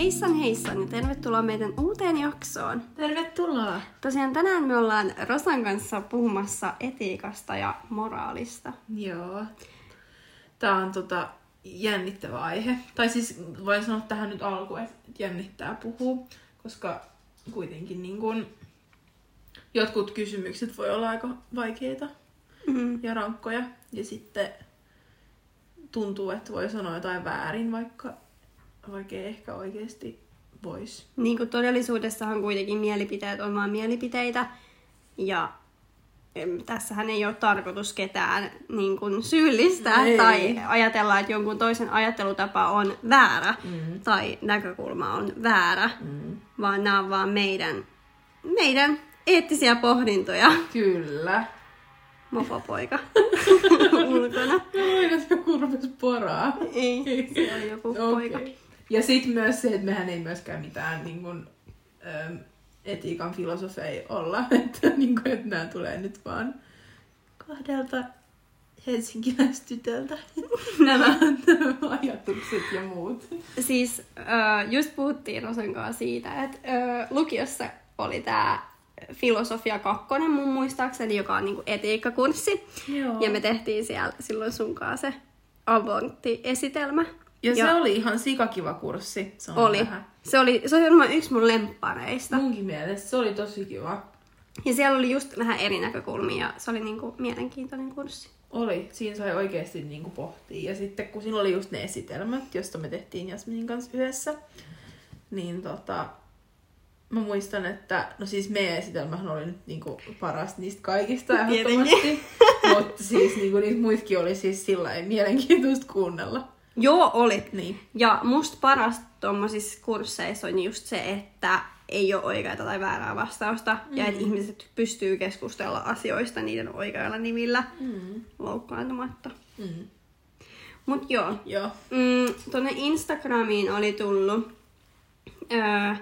Heissan heissan ja tervetuloa meidän uuteen jaksoon. Tervetuloa! Tosiaan tänään me ollaan Rosan kanssa puhumassa etiikasta ja moraalista. Joo. Tää on tota jännittävä aihe. Tai siis voin sanoa tähän nyt alkuun, että jännittää puhua, koska kuitenkin niin kun, jotkut kysymykset voi olla aika vaikeita Mm-hmm. ja rankkoja. Ja sitten tuntuu, että voi sanoa jotain väärin, vaikka, vaikka ei ehkä oikeasti voisi. Niin kuin todellisuudessahan kuitenkin mielipiteet on vain mielipiteitä. Ja tässähän ei ole tarkoitus ketään niin kuin syyllistää Ei. tai ajatella, että jonkun toisen ajattelutapa on väärä Mm. tai näkökulma on väärä, Mm. vaan nämä on vaan meidän, meidän eettisiä pohdintoja. Kyllä. Mopopoika ulkona. Aina se joku rupesi poraa. Ei, se on joku poika. Ja sitten myös se, että mehän ei myöskään mitään niin kun, äm, etiikan filosofeja olla. Että, niin kun, että nämä tulee nyt vaan kahdelta helsinkiläistytöltä. nämä, ajatukset ja muut. Siis äh, just puhuttiin Rosan kanssa siitä, että äh, lukiossa oli tämä filosofia kakkonen mun muistaakseni, joka on niinku etiikkakurssi. Joo. Ja me tehtiin siellä silloin sun kanssa se abortti-esitelmä. Ja, se ja- oli ihan sikakiva kurssi. sanon Oli. tähän. Se oli, se oli varmaan yksi mun lemppareista. Munkin mielestä se oli tosi kiva. Ja siellä oli just vähän eri näkökulmia ja se oli niinku mielenkiintoinen kurssi. Oli. Siinä sai oikeasti niin kuin pohtia. Ja sitten kun siinä oli just ne esitelmät, josta me tehtiin Jasminin kanssa yhdessä, niin tota, mä muistan, että no siis meidän esitelmähän oli nyt niin kuin paras niistä kaikista ehdottomasti. Mutta siis niin kuin niitä muitkin oli siis sillä mielenkiintoista kuunnella. Joo, oli. Niin. Ja musta paras tuommoisissa kursseissa on just se, että ei ole oikeaa tai väärää vastausta. Mm. Ja että ihmiset pystyy keskustella asioista niiden oikeilla nimillä Mm. loukkaantumatta. Mm. Mut joo, Joo. mm, tuonne Instagramiin oli tullut öö,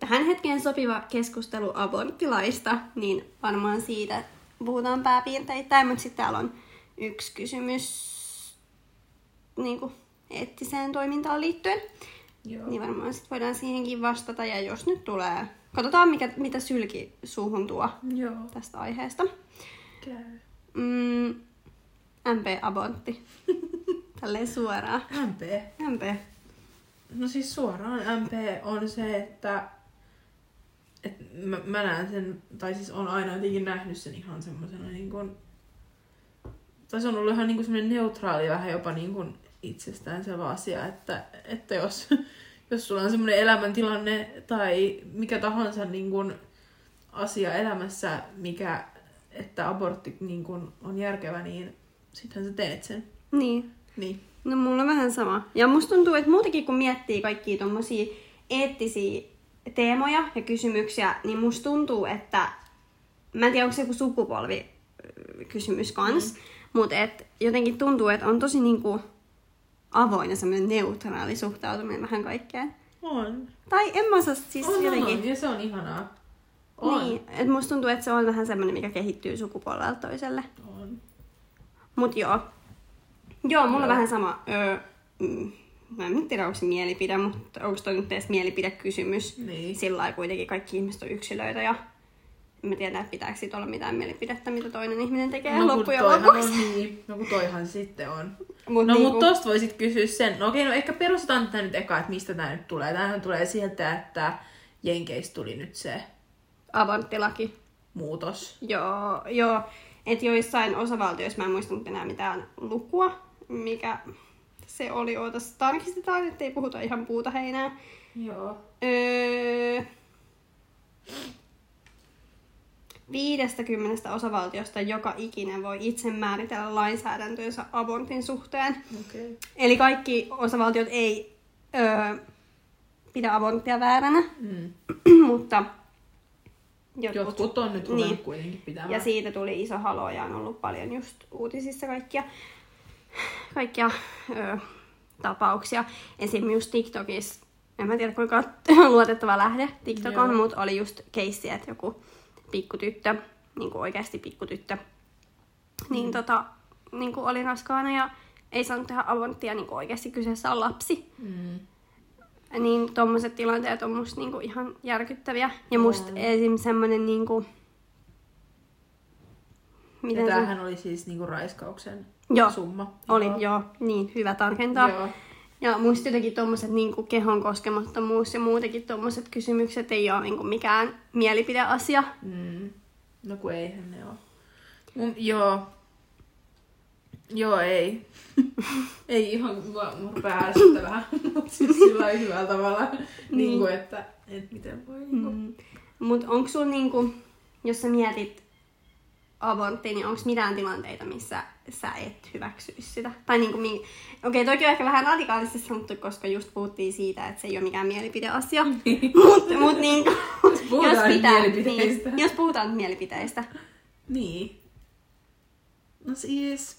tähän hetkeen sopiva keskustelu aborttilaista, niin varmaan siitä puhutaan pääpiirteittäin, mutta sitten täällä on yksi kysymys niin kuin eettiseen toimintaan liittyen. Joo. Niin varmaan sit voidaan siihenkin vastata. Ja jos nyt tulee, katsotaan mikä, mitä sylki suuhun tuo Joo. tästä aiheesta. Käy. Mm, MP-abortti. Tälleen suoraan. MP. MP. No siis suoraan MP on se, että et mä, mä näen sen, tai siis on aina jotenkin nähnyt sen ihan semmoisena niin kuin, tai se on ollut ihan niin kuin semmoinen neutraali, vähän jopa niin kuin itsestäänselvä asia, että, että jos, jos sulla on semmoinen elämäntilanne tai mikä tahansa niin kuin asia elämässä, mikä, että abortti niin kuin on järkevä, niin sittenhän sä teet sen. Niin. Niin. No mulla on vähän sama. Ja musta tuntuu, että muutenkin kun miettii kaikkia tommosia eettisiä teemoja ja kysymyksiä, niin musta tuntuu, että mä en tiedä, onko se joku sukupolvi kysymys kans, mm. Mutta et jotenkin tuntuu, että on tosi niinku avoin ja semmoinen neutraali suhtautuminen vähän kaikkeen. On. Tai en mä osaa siis on, jotenkin... on, on, ja se on ihanaa. On. Niin, että musta tuntuu, että se on vähän semmoinen, mikä kehittyy sukupuolelta toiselle. on. Mut joo. Joo, mulla on vähän sama. Öö, mm, mä en nyt tiedä, onko se mielipide, mutta onko toi nyt edes mielipidekysymys. Niin. Sillä lailla kuitenkin kaikki ihmiset on yksilöitä ja mä tiedä, että pitääkö siitä olla mitään mielipidettä, mitä toinen ihminen tekee kun loppujen lopuksi. on niin. No kun toihan sitten on. Mut no niinku- mut tosta voisit kysyä sen. No okei, no ehkä perustetaan tätä nyt eka, että mistä tää nyt tulee. Tämähän tulee sieltä, että Jenkeistä tuli nyt se Aborttilaki. muutos. Joo, joo. Että joissain osavaltioissa, mä en muista nyt enää mitään lukua, mikä se oli. Ootas, tarkistetaan, ettei puhuta ihan puuta heinää. Joo. Öö, 50 osavaltiosta joka ikinen voi itse määritellä lainsäädäntönsä abortin suhteen. Okay. Eli kaikki osavaltiot ei öö, pidä aborttia vääränä, Mm. mutta jotkut. Jotkut on nyt Niin. kuitenkin pitämään. Ja siitä tuli iso halo ja on ollut paljon just uutisissa kaikkia, kaikkia ö, tapauksia. Esim. just TikTokissa, en mä tiedä kuinka luotettava lähde TikTok on, mutta oli just keissi, että joku pikkutyttö, niin kuin oikeasti pikkutyttö, niin Mm. tota, niin kuin oli raskaana ja ei saanut tehdä aborttia, niin kuin oikeasti kyseessä on lapsi. Mm. niin tommoset tilanteet on musta niinku ihan järkyttäviä. Ja musta On. esim. semmonen niinku... Ja Miten se... tämähän oli siis niinku raiskauksen Joo, summa. oli, joo. joo, niin, hyvä tarkentaa. Joo. Ja musta jotenkin tommoset niinku kehon koskemattomuus ja muutenkin tommoset kysymykset ei ole niinku mikään mielipideasia. Mm. No kun eihän ne oo. Mun, joo. Joo, ei. ei ihan, mua, mua rupea ärsyttää vähän, mutta siis sillä hyvällä tavalla. niin kuin, että, että miten voi niinku. Mm. Mut onko sulla niinku, jos sä mietit aborttia, niin onko mitään tilanteita, missä sä et hyväksyisi sitä? Tai niinku, mi- okei, okay, toki on ehkä vähän radikaalisti sanottu, koska just puhuttiin siitä, että se ei ole mikään mielipideasia. mut, mut niinku, puhutaan nyt mielipiteistä. Niin, jos puhutaan mielipiteistä. Niin. No siis...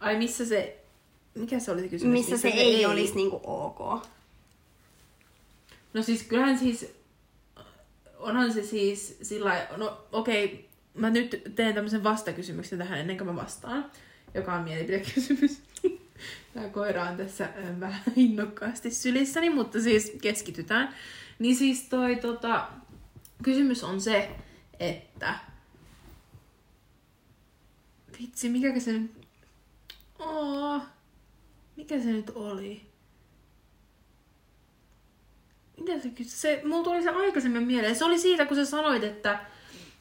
Ai missä se... Mikä se oli se kysymys? Missä se ei olisi niinku ok. No siis kyllähän siis... Onhan se siis sillä No okei, okay, mä nyt teen tämmöisen vastakysymyksen tähän ennen kuin mä vastaan. Joka on mielipidekysymys. Tämä koira on tässä vähän innokkaasti sylissäni, mutta siis keskitytään. Niin siis toi tota, kysymys on se, että vitsi, mikä se nyt... Oh, mikä se nyt oli? Mitä se kysyi? Se, mulla tuli se aikaisemmin mieleen. Se oli siitä, kun sä sanoit, että,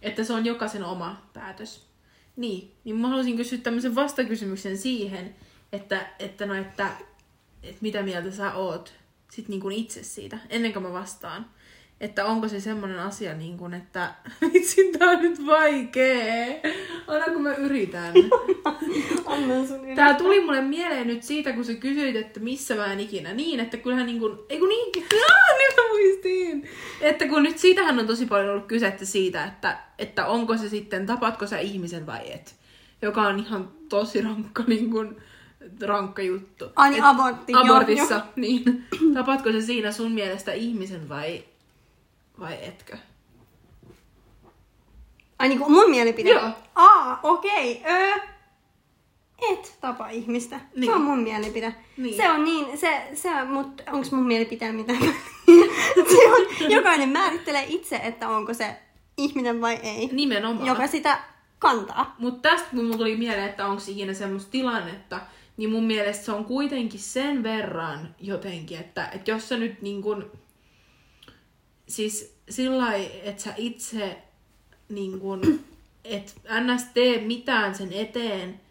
että se on jokaisen oma päätös. Niin, niin mä haluaisin kysyä tämmöisen vastakysymyksen siihen, että, että, no, että, että mitä mieltä sä oot sit niin kuin itse siitä, ennen kuin mä vastaan. Että onko se semmoinen asia, niin kuin, että vitsi, tää on nyt vaikee. Aina kun mä yritän. Tää tuli mulle mieleen nyt siitä, kun sä kysyit, että missä mä en ikinä. Niin, että kyllähän niin kuin, ei kun niin, nyt mä muistin. Että kun nyt siitähän on tosi paljon ollut kysettä siitä, että, että onko se sitten, tapatko sä ihmisen vai et. Joka on ihan tosi rankka, niin kuin, rankka juttu. Ai niin, abortti, joo, Abortissa, joo. niin. Tapatko se siinä sun mielestä ihmisen vai, vai etkö? Ai niinku mun mielipide? Joo. Aa, okei. Okay. Öö, et tapa ihmistä. Niin. Se on mun mielipide. Niin. Se on niin, se, se mutta onko mun mielipiteen mitään? se on, jokainen määrittelee itse, että onko se ihminen vai ei. Nimenomaan. Joka sitä kantaa. Mutta tästä kun mulla tuli mieleen, että onko ikinä semmoista tilannetta, niin mun mielestä se on kuitenkin sen verran jotenkin, että, että jos sä nyt niin kun, siis sillä että sä itse niin kun, et ns. tee mitään sen eteen,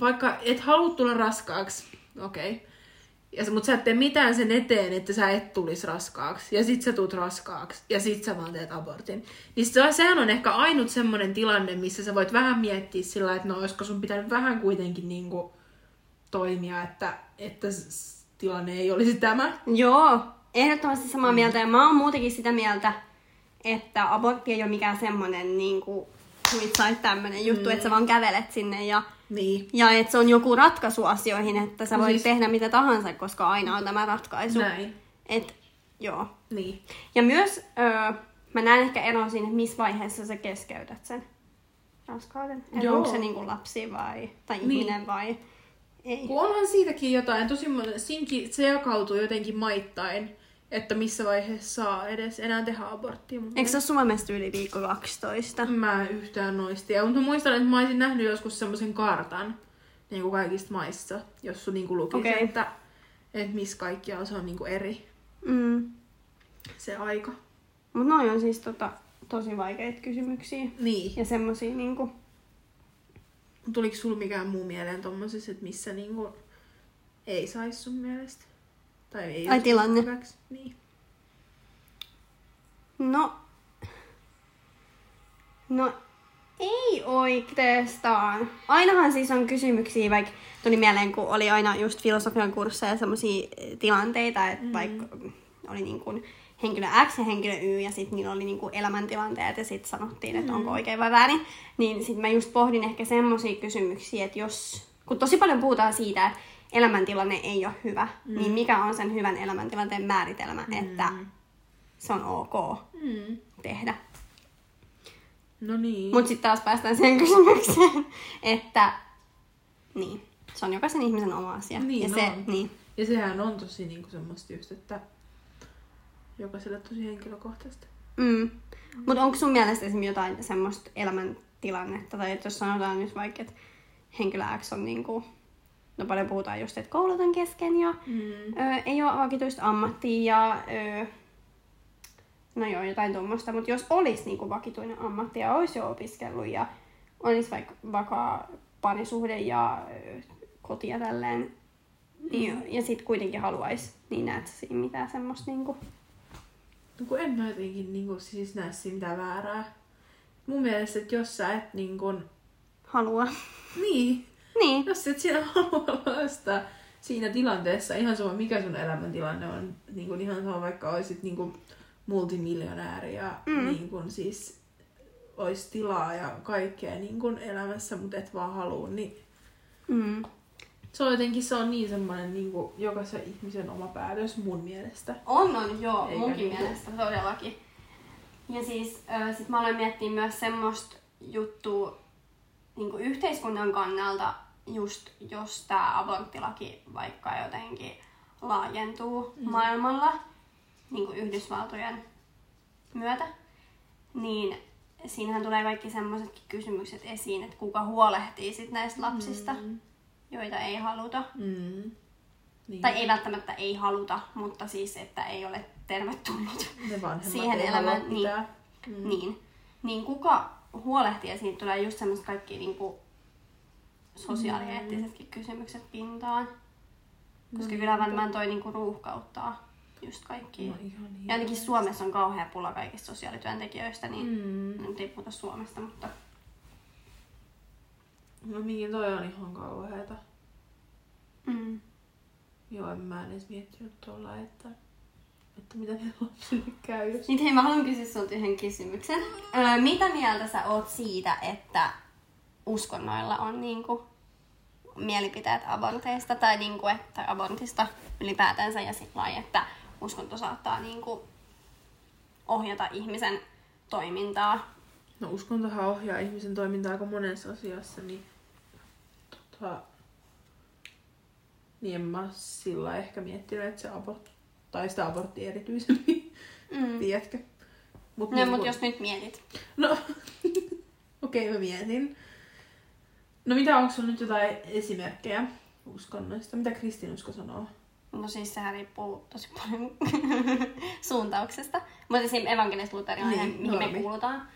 vaikka et halua tulla raskaaksi, okei, okay. Mutta sä et tee mitään sen eteen, että sä et tulisi raskaaksi. Ja sit sä tulet raskaaksi. Ja sit sä vaan teet abortin. Niin se, sehän on ehkä ainut semmoinen tilanne, missä sä voit vähän miettiä sillä että no olisiko sun pitänyt vähän kuitenkin niinku toimia, että, että tilanne ei olisi tämä. Joo, ehdottomasti samaa mieltä. Ja mä oon muutenkin sitä mieltä, että abortti ei ole mikään semmonen niinku, tai tämmönen juttu, Mm. että sä vaan kävelet sinne ja Niin. Ja että se on joku ratkaisu asioihin, että sä voit siis- tehdä mitä tahansa, koska aina on tämä ratkaisu. Näin. Et, joo. Niin. Ja myös öö, mä näen ehkä eron siinä, että missä vaiheessa sä keskeytät sen raskauden. Että Joo. onko se niinku lapsi vai, tai Niin. ihminen vai ei. Kun onhan siitäkin jotain, tosi monen, siinkin se jakautuu jotenkin maittain, että missä vaiheessa saa edes enää tehdä aborttia. mun Eikö se ole Suomesta yli viikko 12? Mä en yhtään noista. Ja, mutta muistan, että mä olisin nähnyt joskus semmoisen kartan niin kuin kaikista maissa, jos sun niin kuin lukisi, Okei. että, että missä kaikkialla se on niin kuin eri Mm. se aika. Mut noi on siis tota, tosi vaikeita kysymyksiä. Niin. Ja semmosia niinku... Tuliko sulla mikään muu mieleen tommosessa, että missä niin kuin ei saisi sun mielestä? Tai ei Ai tilanne. hyväksi? Niin. No... No, ei oikeastaan. Ainahan siis on kysymyksiä, vaikka tuli mieleen, kun oli aina just filosofian kursseja semmoisia tilanteita, että mm. vaikka oli niin kuin henkilö X ja henkilö Y ja sitten niillä oli niin kuin elämäntilanteet ja sitten sanottiin, että onko oikein vai väärin. Niin sitten mä just pohdin ehkä semmoisia kysymyksiä, että jos, kun tosi paljon puhutaan siitä, että elämäntilanne ei ole hyvä, mm. niin mikä on sen hyvän elämäntilanteen määritelmä, mm. että se on ok Mm. tehdä. No niin. Mutta sitten taas päästään siihen kysymykseen, että niin, se on jokaisen ihmisen oma asia. Niin ja se, on. niin. Ja sehän on tosi niinku semmoista just, että jokaiselle tosi henkilökohtaista. Mm. Mutta onko sun mielestä esimerkiksi jotain semmoista elämäntilannetta, tai että jos sanotaan nyt vaikka, että henkilö X on niinku, no paljon puhutaan just, että koulut on kesken ja Mm. ö, ei ole vakituista ammattia ja ö, no joo, jotain tuommoista, mutta jos olisi niinku vakituinen ammatti ja olisi jo opiskellut ja olisi vaikka vakaa parisuhde ja ö, koti ja tälleen, niin, ja sitten kuitenkin haluaisi, niin näet sä siinä mitään semmoista niinku... No kun en mä jotenkin niinku, siis näe siinä mitään väärää. Mun mielestä, että jos sä et niinku, Halua. niin, Niin. jos et siellä halua lasta siinä tilanteessa, ihan sama mikä sun elämäntilanne on, niin kuin ihan sama vaikka olisit niin kuin multimiljonääri ja Mm. niin kuin siis olisi tilaa ja kaikkea niin kuin elämässä, mutta et vaan halua, niin Mm. se on jotenkin se on niin semmoinen niin kuin jokaisen ihmisen oma päätös mun mielestä. On, on, joo, Eikä munkin niinku- mielestä todellakin. Ja siis äh, sit mä aloin miettiä myös semmoista juttua niinku yhteiskunnan kannalta, just jos tämä aborttilaki vaikka jotenkin laajentuu mm. maailmalla, niinku Yhdysvaltojen myötä, niin siinähän tulee kaikki semmoisetkin kysymykset esiin, että kuka huolehtii sit näistä lapsista, mm. joita ei haluta. Mm. Niin. Tai ei välttämättä ei haluta, mutta siis, että ei ole tervetullut siihen elämään. Niin, mm. niin. niin kuka huolehtii ja siitä tulee just semmoista kaikki niinku sosiaalieettisetkin kysymykset pintaan. Koska kyllä varmaan toi niinku ruuhkauttaa just kaikki. No ja ainakin Suomessa on kauhea pula kaikista sosiaalityöntekijöistä, niin Mm. mm. nyt ei puhuta Suomesta, mutta No mihin toi on ihan kauheeta. mm. Joo, en mä en edes miettinyt tuolla, että, että mitä niille lapsille käy. Jos... Nyt hei, mä haluan kysyä sulta yhden kysymyksen. Öö, mitä mieltä sä oot siitä, että uskonnoilla on niinku mielipiteet aborteista tai niinku, että abortista ylipäätänsä ja sit lailla, että uskonto saattaa niinku ohjata ihmisen toimintaa. No uskontohan ohjaa ihmisen toimintaa aika monessa asiassa, niin, tota, niin en mä sillä ehkä miettinyt, että se abort, tai sitä abortti erityisemmin, Mm. tiedätkö? Mut No, niin mutta kun- jos nyt mietit. No, okei okay, mä mietin. No mitä, onko sulla nyt jotain esimerkkejä uskonnoista? Mitä kristinusko sanoo? No siis sehän riippuu tosi paljon suuntauksesta. Mutta esimerkiksi evankelis-luterilainen, Niin, mihin me normi. kuulutaan.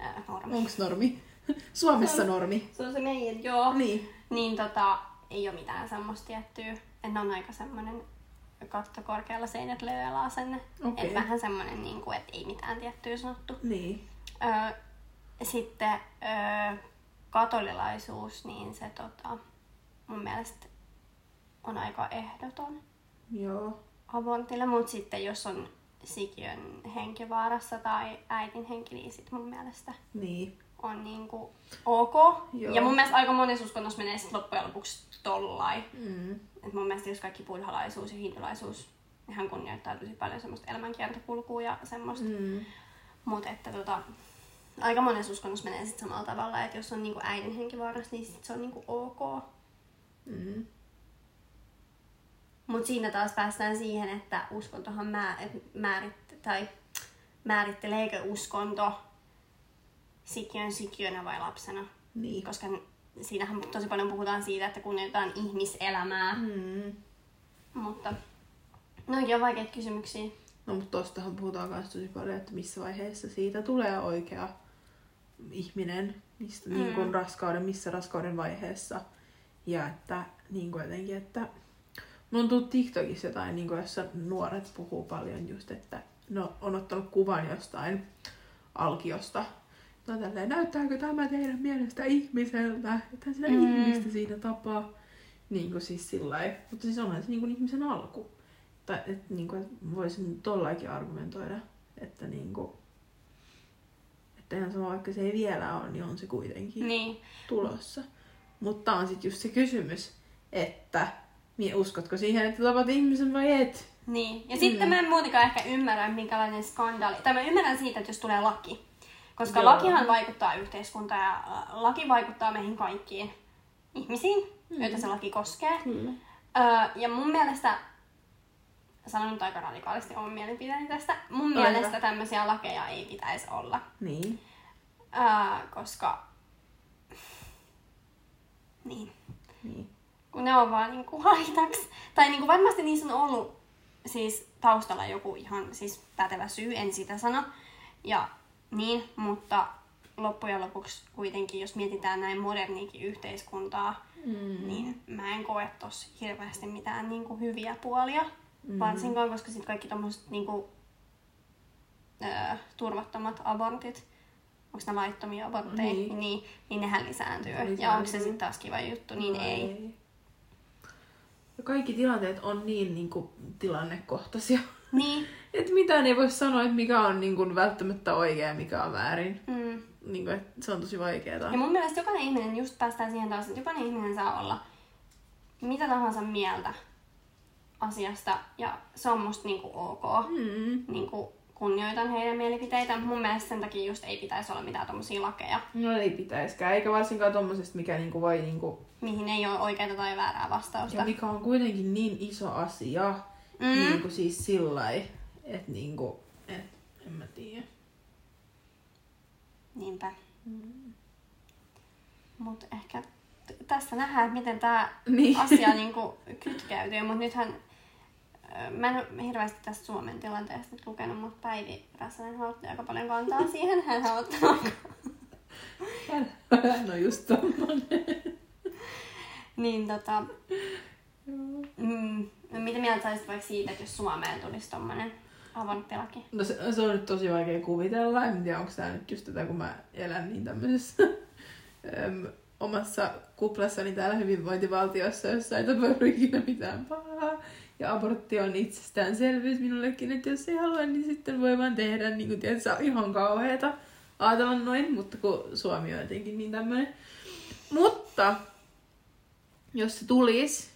Äh, normi. Onko normi? Suomessa normi. Se on se meidän, joo. Niin. Niin tota, ei ole mitään semmoista tiettyä. En on aika semmonen katto korkealla seinät leveällä asenne. Okei. Et vähän semmonen, niin kuin, että ei mitään tiettyä sanottu. Niin. Öö, sitten öö, katolilaisuus, niin se tota, mun mielestä on aika ehdoton Joo. abortille, mutta sitten jos on sikiön henkivaarassa tai äitin henki, niin sit mun mielestä Niin. on niinku ok. Joo. Ja mun mielestä aika monessa uskonnossa menee sit loppujen lopuksi tollai. Mm. Et mun mielestä jos kaikki buddhalaisuus ja hindulaisuus, nehän kunnioittaa tosi paljon semmoista elämänkiertokulkua ja semmoista. Mm. Mutta että tota, aika monessa uskonnossa menee sit samalla tavalla, että jos on niinku äidin henkivaarassa, niin sit se on niinku ok. Mm. Mutta siinä taas päästään siihen, että uskontohan mä, et määrit, tai määritteleekö uskonto sikiön sikiönä vai lapsena. Niin. Koska siinähän tosi paljon puhutaan siitä, että kunnioitetaan ihmiselämää. Mm. Mutta noikin on vaikeita kysymyksiä. No mutta tostahan puhutaan myös tosi paljon, että missä vaiheessa siitä tulee oikea ihminen, mistä, mm. niin kuin raskauden, missä raskauden vaiheessa. Ja että niin kuin jotenkin, että Mulla on tullut TikTokissa jotain, niin kuin jossa nuoret puhuu paljon just, että no, on ottanut kuvan jostain alkiosta. No tälleen, näyttääkö tämä teidän mielestä ihmiseltä? Että sitä Mm. mm. ihmistä siinä tapaa. Niin kuin siis sillä. Mutta siis onhan se niin kuin ihmisen alku. Tai että niin kuin, voisin tollakin argumentoida, että niin kuin, ihan sama, vaikka se ei vielä ole, niin on se kuitenkin Niin. tulossa. Mutta on sitten just se kysymys, että uskotko siihen, että tapat ihmisen vai et? Niin. Ja sitten mä en muutenkaan ehkä ymmärrä, minkälainen skandaali. Tai mä ymmärrän siitä, että jos tulee laki. Koska Joo. lakihan vaikuttaa yhteiskuntaan ja laki vaikuttaa meihin kaikkiin ihmisiin, mm. joita se laki koskee. Kyllä. Öö, ja mun mielestä, sanon nyt aika radikaalisti oman mielipiteeni tästä, mun Ole mielestä tämmöisiä lakeja ei pitäisi olla. Niin. Öö, koska... Niin. niin. kun ne on vaan niinku haitaksi. Tai niinku varmasti niissä on ollut siis taustalla joku ihan siis pätevä syy, en sitä sano. Ja niin, mutta loppujen lopuksi kuitenkin, jos mietitään näin moderniikin yhteiskuntaa, Mm. niin mä en koe tossa hirveästi mitään niinku hyviä puolia. Mm. Varsinkaan, koska sitten kaikki tommoset niinku, öö, turvattomat abortit, onko ne laittomia abortteja, Niin. niin, niin, nehän lisääntyy. Lisääntyy. Ja onko se sitten taas kiva juttu, niin No ei. Ja kaikki tilanteet on niin, niin kuin, tilannekohtaisia. Niin. Et mitään ei voi sanoa, että mikä on niin kuin, välttämättä oikea ja mikä on väärin. Mm. Niin kuin, se on tosi vaikeaa. Ja mun mielestä jokainen ihminen, just päästään siihen taas, että jokainen ihminen saa olla mitä tahansa mieltä asiasta. Ja se on musta niinku ok. Mm. Niinku kunnioitan heidän mielipiteitä. Mun mielestä sen takia just ei pitäisi olla mitään tommosia lakeja, No ei pitäiskään, eikä varsinkaan tommosesta, mikä niinku voi niinku... mihin ei ole oikeaa tai väärää vastausta. Ja mikä on kuitenkin niin iso asia, Mm. mm. niinku siis sillä että niinku... Et, en mä tiedä. Niinpä. Mut ehkä t- tästä nähdään, miten tämä Niin. asia niinku kytkeytyy. Mutta nythän mä en ole hirveästi tästä Suomen tilanteesta nyt lukenut, mutta Päivi Räsänen otti aika paljon kantaa siihen. Hän on ottanut Hän on just tommonen. Niin tota, mm, mitä mieltä saisit vaikka siitä, että jos Suomeen tulisi tommonen aborttilaki? No se, se, on nyt tosi vaikea kuvitella. En tiedä, onko tämä nyt just tätä, kun mä elän niin tämmöisessä äm, omassa kuplassani täällä hyvinvointivaltiossa, jossa ei tapahdu ikinä mitään pahaa. Ja abortti on itsestäänselvyys minullekin, että jos ei halua, niin sitten voi vaan tehdä. Niin kuin tiedät, se on ihan kauheeta ajatella noin, mutta kun Suomi on jotenkin niin tämmöinen. Mutta jos se tulisi,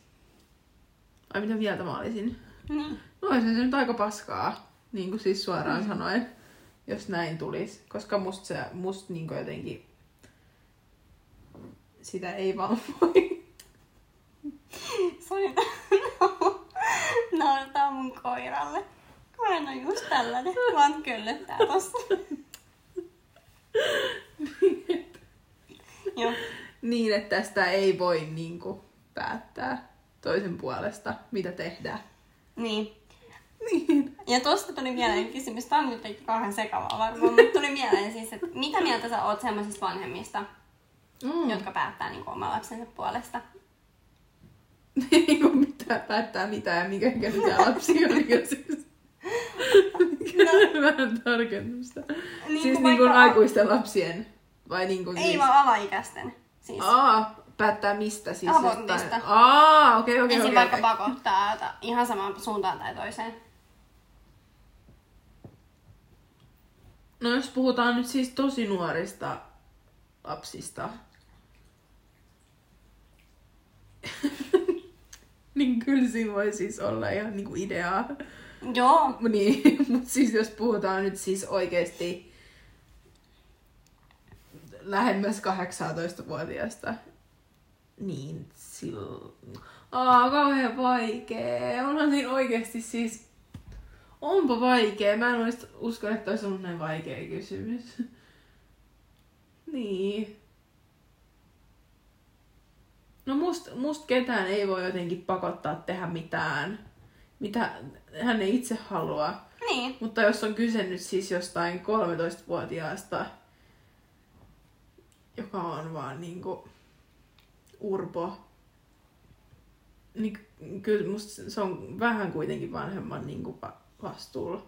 ai mitä mieltä mä olisin? Niin. No se nyt aika paskaa, niin kuin siis suoraan mm. sanoen, jos näin tulisi. Koska musta, se, musta niin jotenkin sitä ei vaan voi. Koiralle. Koiran on just tällainen, vaan köllöttää tossa. Joo. niin, että tästä ei voi niin kuin, päättää toisen puolesta, mitä tehdään. Niin. Niin. Ja tosta tuli mieleen kysymys, tää on nyt kauhean sekavaa varmaan, mutta tuli mieleen siis, että mitä mieltä sä oot semmoisista vanhemmista, Mm. jotka päättää niin oman lapsensa puolesta? niin kuin mitä päättää mitä ja mikä ikäinen lapsi on. Niin siis... Vähän tarkennusta. Niin siis kuin niin kuin vaikka- aikuisten lapsien? Vai niin kuin Ei siis... vaan alaikäisten. Siis. Aa, päättää mistä siis? Abortista. jostain- Aa, okei, okei, okei. vaikka okei. pakottaa ta- ihan samaan suuntaan tai toiseen. No jos puhutaan nyt siis tosi nuorista lapsista, niin kyllä siinä voi siis olla ihan niinku ideaa. Joo. Niin, mutta siis jos puhutaan nyt siis oikeesti lähemmäs 18-vuotiaasta, niin silloin... Aa, kauhean vaikee. Onhan siinä oikeesti siis... Onpa vaikee. Mä en olisi usko, että olisi ollut näin vaikea kysymys. niin. No must, must ketään ei voi jotenkin pakottaa tehdä mitään, mitä hän ei itse halua. Niin. Mutta jos on kyse nyt siis jostain 13-vuotiaasta, joka on vaan niinku urpo, niin ky- kyllä musta se on vähän kuitenkin vanhemman niinku va- vastuulla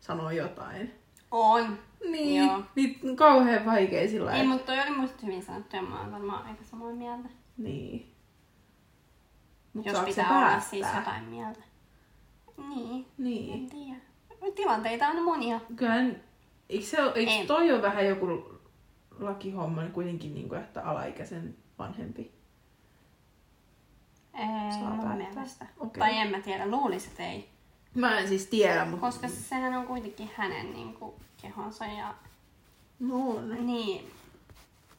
sanoa jotain. On. Niin, Joo. niin kauhean vaikea sillä Ei, mutta toi oli musta hyvin sanottu ja mä oon varmaan aika samaa mieltä. Niin. Mut jos pitää olla päättää? siis jotain mieltä. Niin. En Niin. tiedä. Tilanteita on monia. Kyllähän, eikö, se, eikö Ei. toi ole vähän joku lakihomma niin kuitenkin, niin kuin, että alaikäisen vanhempi? Ei, Saa mun päättää. mielestä. Okei. Tai en mä tiedä, luulisin, että ei. Mä en siis tiedä, mutta... Koska sehän on kuitenkin hänen niin kuin, kehonsa ja No on. niin,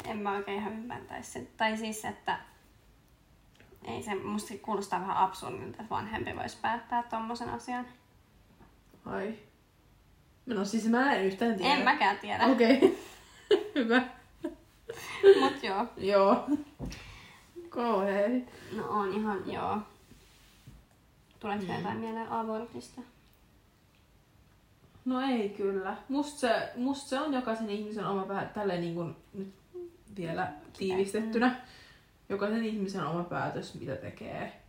en mä oikein ihan ymmärtäisi sen. Tai siis, että ei se, musta se kuulostaa vähän absurdilta, että vanhempi voisi päättää tommosen asian. Ai. No siis mä en yhtään tiedä. En mäkään tiedä, Okei. Okay. Hyvä. mut joo. Joo. Kauhea. No on ihan, joo. Tuleeko mm. jotain mieleen abortista? No ei kyllä. Musta se, must se on jokaisen ihmisen oma päätös, tälleen niin kuin nyt vielä tiivistettynä. Jokaisen ihmisen oma päätös, mitä tekee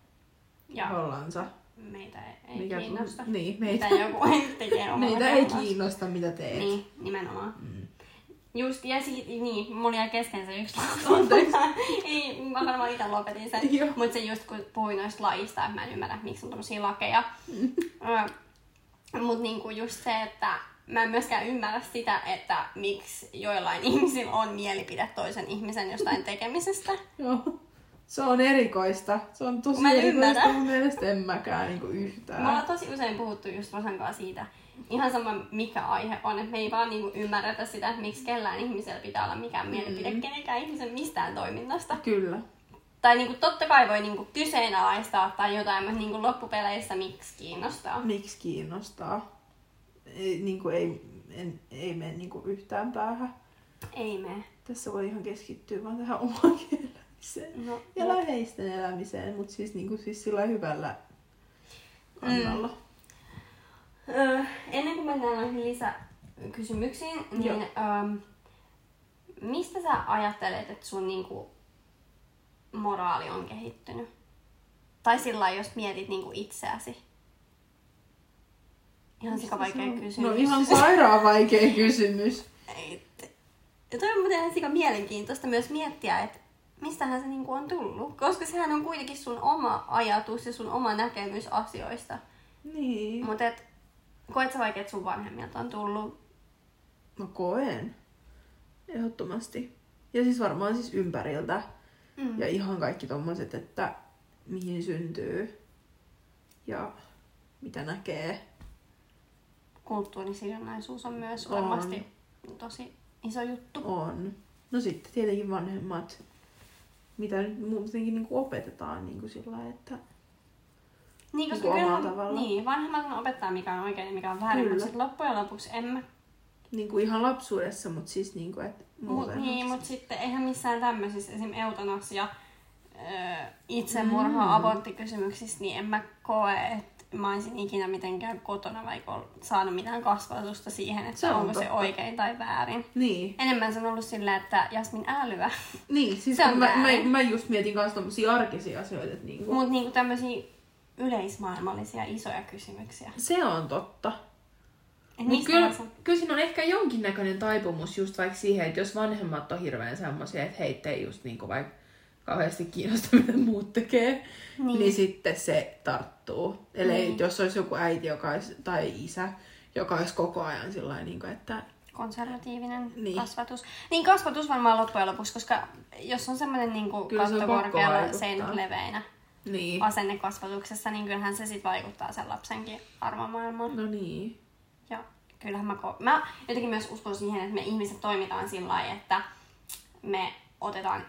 Ja hollansa. meitä ei, Mikä- kiinnosta. Niin, Mitä meitä, joku tekee omalla meitä ei kiinnosta, mitä teet. Niin, nimenomaan. Mm. Just, ja si- niin, mulla jäi kesken se yksi. Anteeksi. ei, mä varmaan itse lopetin sen. Mutta se just kun puhuin noista lajista, että mä en ymmärrä, miksi on tommosia lakeja. Mm. Mutta niinku just se, että mä en myöskään ymmärrä sitä, että miksi joillain ihmisillä on mielipide toisen ihmisen jostain tekemisestä. Joo. Se on erikoista. Se on tosi Mä erikoista. ymmärrä. Mun mielestä en mäkään niinku yhtään. Me ollaan tosi usein puhuttu just Rosan kanssa siitä, ihan sama mikä aihe on, että me ei vaan niinku ymmärretä sitä, että miksi kellään ihmisellä pitää olla mikään mielipide Mm. kenenkään ihmisen mistään toiminnasta. Kyllä. Tai niinku totta kai voi niinku kyseenalaistaa tai jotain, mutta niinku loppupeleissä miksi kiinnostaa. Miksi kiinnostaa? Ei, niinku, ei, en, ei mene niinku yhtään päähän. Ei me. Tässä voi ihan keskittyä vaan tähän omaan elämiseen. No, Ja mut- läheisten elämiseen, mutta siis, niinku, siis sillä hyvällä kannalla. Öö, ennen kuin mennään noihin lisäkysymyksiin, niin öö, mistä sä ajattelet, että sun niinku moraali on kehittynyt? Tai sillä jos mietit niinku itseäsi. Ihan sika vaikea kysymys. No ihan sairaan vaikea kysymys. Ja toi on muuten ihan sika mielenkiintoista myös miettiä, että mistähän se niinku on tullut. Koska sehän on kuitenkin sun oma ajatus ja sun oma näkemys asioista. Niin. Mutta et, koet sä vaikka, että sun vanhemmilta on tullut No koen. Ehdottomasti. Ja siis varmaan siis ympäriltä. Mm. Ja ihan kaikki tommoset, että mihin syntyy ja mitä näkee. Kulttuurisidonnaisuus on myös On. varmasti tosi iso juttu. On. No sitten tietenkin vanhemmat, mitä nyt muutenkin niinku opetetaan niinku sillä lailla, että Niin, koska omalla kyllähän, tavalla. niin, vanhemmat on opettaa mikä on oikein ja mikä on väärin, Kyllä. mutta sitten loppujen lopuksi en mä... niinku ihan lapsuudessa, mutta siis niinku, että Mut, muuten. niin, mutta sitten eihän missään tämmöisissä, esim. eutanasia, itsemurha, Mm. aborttikysymyksissä, niin en mä koe, että mä olisin ikinä mitenkään kotona vaikka saanut mitään kasvatusta siihen, että Se on onko se totta. oikein tai väärin. Niin. Enemmän se on ollut silleen, että Jasmin älyä. Niin, siis Se on mä, mä, mä, just mietin myös tommosia arkisia asioita, että niinku, Mutta niinku tämmöisiä yleismaailmallisia isoja kysymyksiä. se on totta. Mistä kyllä, kyllä siinä on ehkä jonkinnäköinen taipumus just vaikka siihen, että jos vanhemmat on hirveän semmoisia, että heitä ei just niinku vaikka kauheasti kiinnosta, mitä muut tekee, Niin. niin, sitten se tarttuu. Eli Niin. jos olisi joku äiti joka olisi, tai isä, joka olisi koko ajan sillä niin kuin, että konservatiivinen Niin. kasvatus. Niin kasvatus varmaan loppujen lopuksi, koska jos on semmoinen niin Kyllä se on katto pakko korkealla, seinät leveinä niin. asennekasvatuksessa, niin kyllähän se sitten vaikuttaa sen lapsenkin arvomaailmaan. No niin. Ja kyllähän mä, ko- mä jotenkin myös uskon siihen, että me ihmiset toimitaan sillä lailla, että me otetaan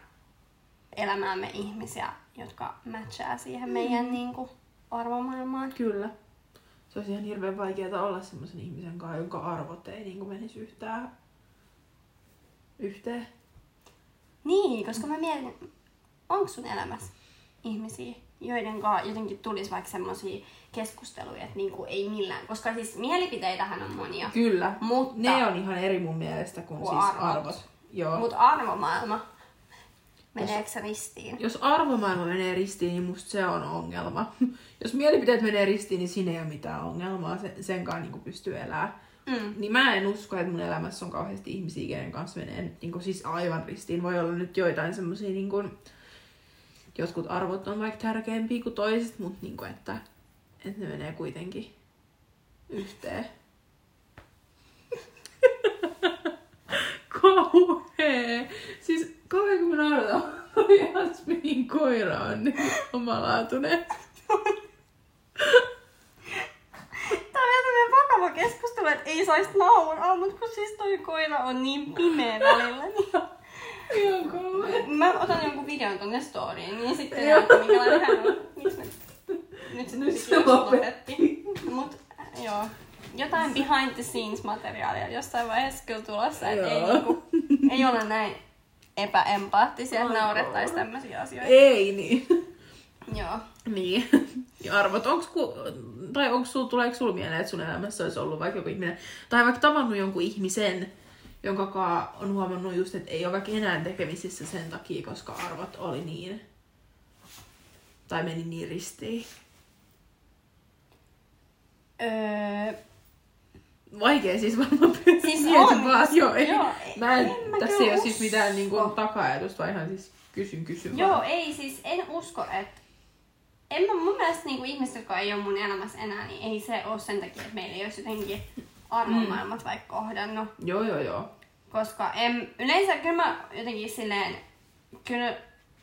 elämäämme ihmisiä, jotka matchaa siihen meidän niin kuin, arvomaailmaan. Kyllä. Se olisi ihan hirveän vaikeaa olla semmoisen ihmisen kanssa, jonka arvot ei niin kuin menisi yhtään yhteen. Niin, koska mä mietin, onko sun elämässä ihmisiä, joiden kanssa jotenkin tulisi vaikka semmoisia keskusteluja, että niinku ei millään, koska siis mielipiteitähän on monia, Kyllä. mutta, Ne on ihan eri mun mielestä kuin Kuin siis arvot. arvot. Mutta arvomaailma, meneekö se ristiin? Jos arvomaailma menee ristiin, niin musta se on ongelma. Jos mielipiteet menee ristiin, niin siinä ei ole mitään ongelmaa. Sen, senkaan niin pystyy elämään. Mm. Niin mä en usko, että mun elämässä on kauheasti ihmisiä, kenen kanssa menee nyt niin siis aivan ristiin. Voi olla nyt joitain semmosia, niin kuin, jotkut arvot on vaikka tärkeämpiä kuin toiset, mutta niin kuin, että, että ne menee kuitenkin yhteen. Kauhee! Siis kauhean kun mä nauretan, Jasminin koira on niin omalaatuinen. Tää on ihan tämmönen vakava keskustelu, että ei saisi nauraa, mutta kun siis toi koira on niin pimeä välillä, niin. Mä otan jonkun videon tonne storyin, niin sitten näyttää minkälainen hän on. Miksi me... Nyt se, Nyt se lopetti. Mut joo, jotain behind the scenes materiaalia jossain vaiheessa kyllä tulossa, että ei, niinku, ei ole näin epäempaattisia, että Ai naurettaisi kauhean. tämmöisiä asioita. Ei niin. Joo. Niin. Ja arvot, onks ku, tai onks sul, tuleeko sul mieleen, että sun elämässä olisi ollut vaikka joku ihminen, tai vaikka tavannut jonkun ihmisen, jonka on huomannut just, että ei ole vaikka enää tekemisissä sen takia, koska arvot oli niin, tai meni niin ristiin. Öö, Vaikea siis varmaan Siis on. vaan, joo, ei, Joo, mä en, en mä tässä ei ole siis mitään niin kuin, taka-ajatusta, vaan ihan siis kysyn kysyn joo, vaan. ei siis, en usko, että en mä, mun mielestä niinku ihmiset, jotka ei ole mun elämässä enää, niin ei se ole sen takia, että meillä ei olisi jotenkin arvomaailmat vaikka kohdannut. Joo, joo, joo. Koska en, yleensä kyllä mä jotenkin silleen, kyllä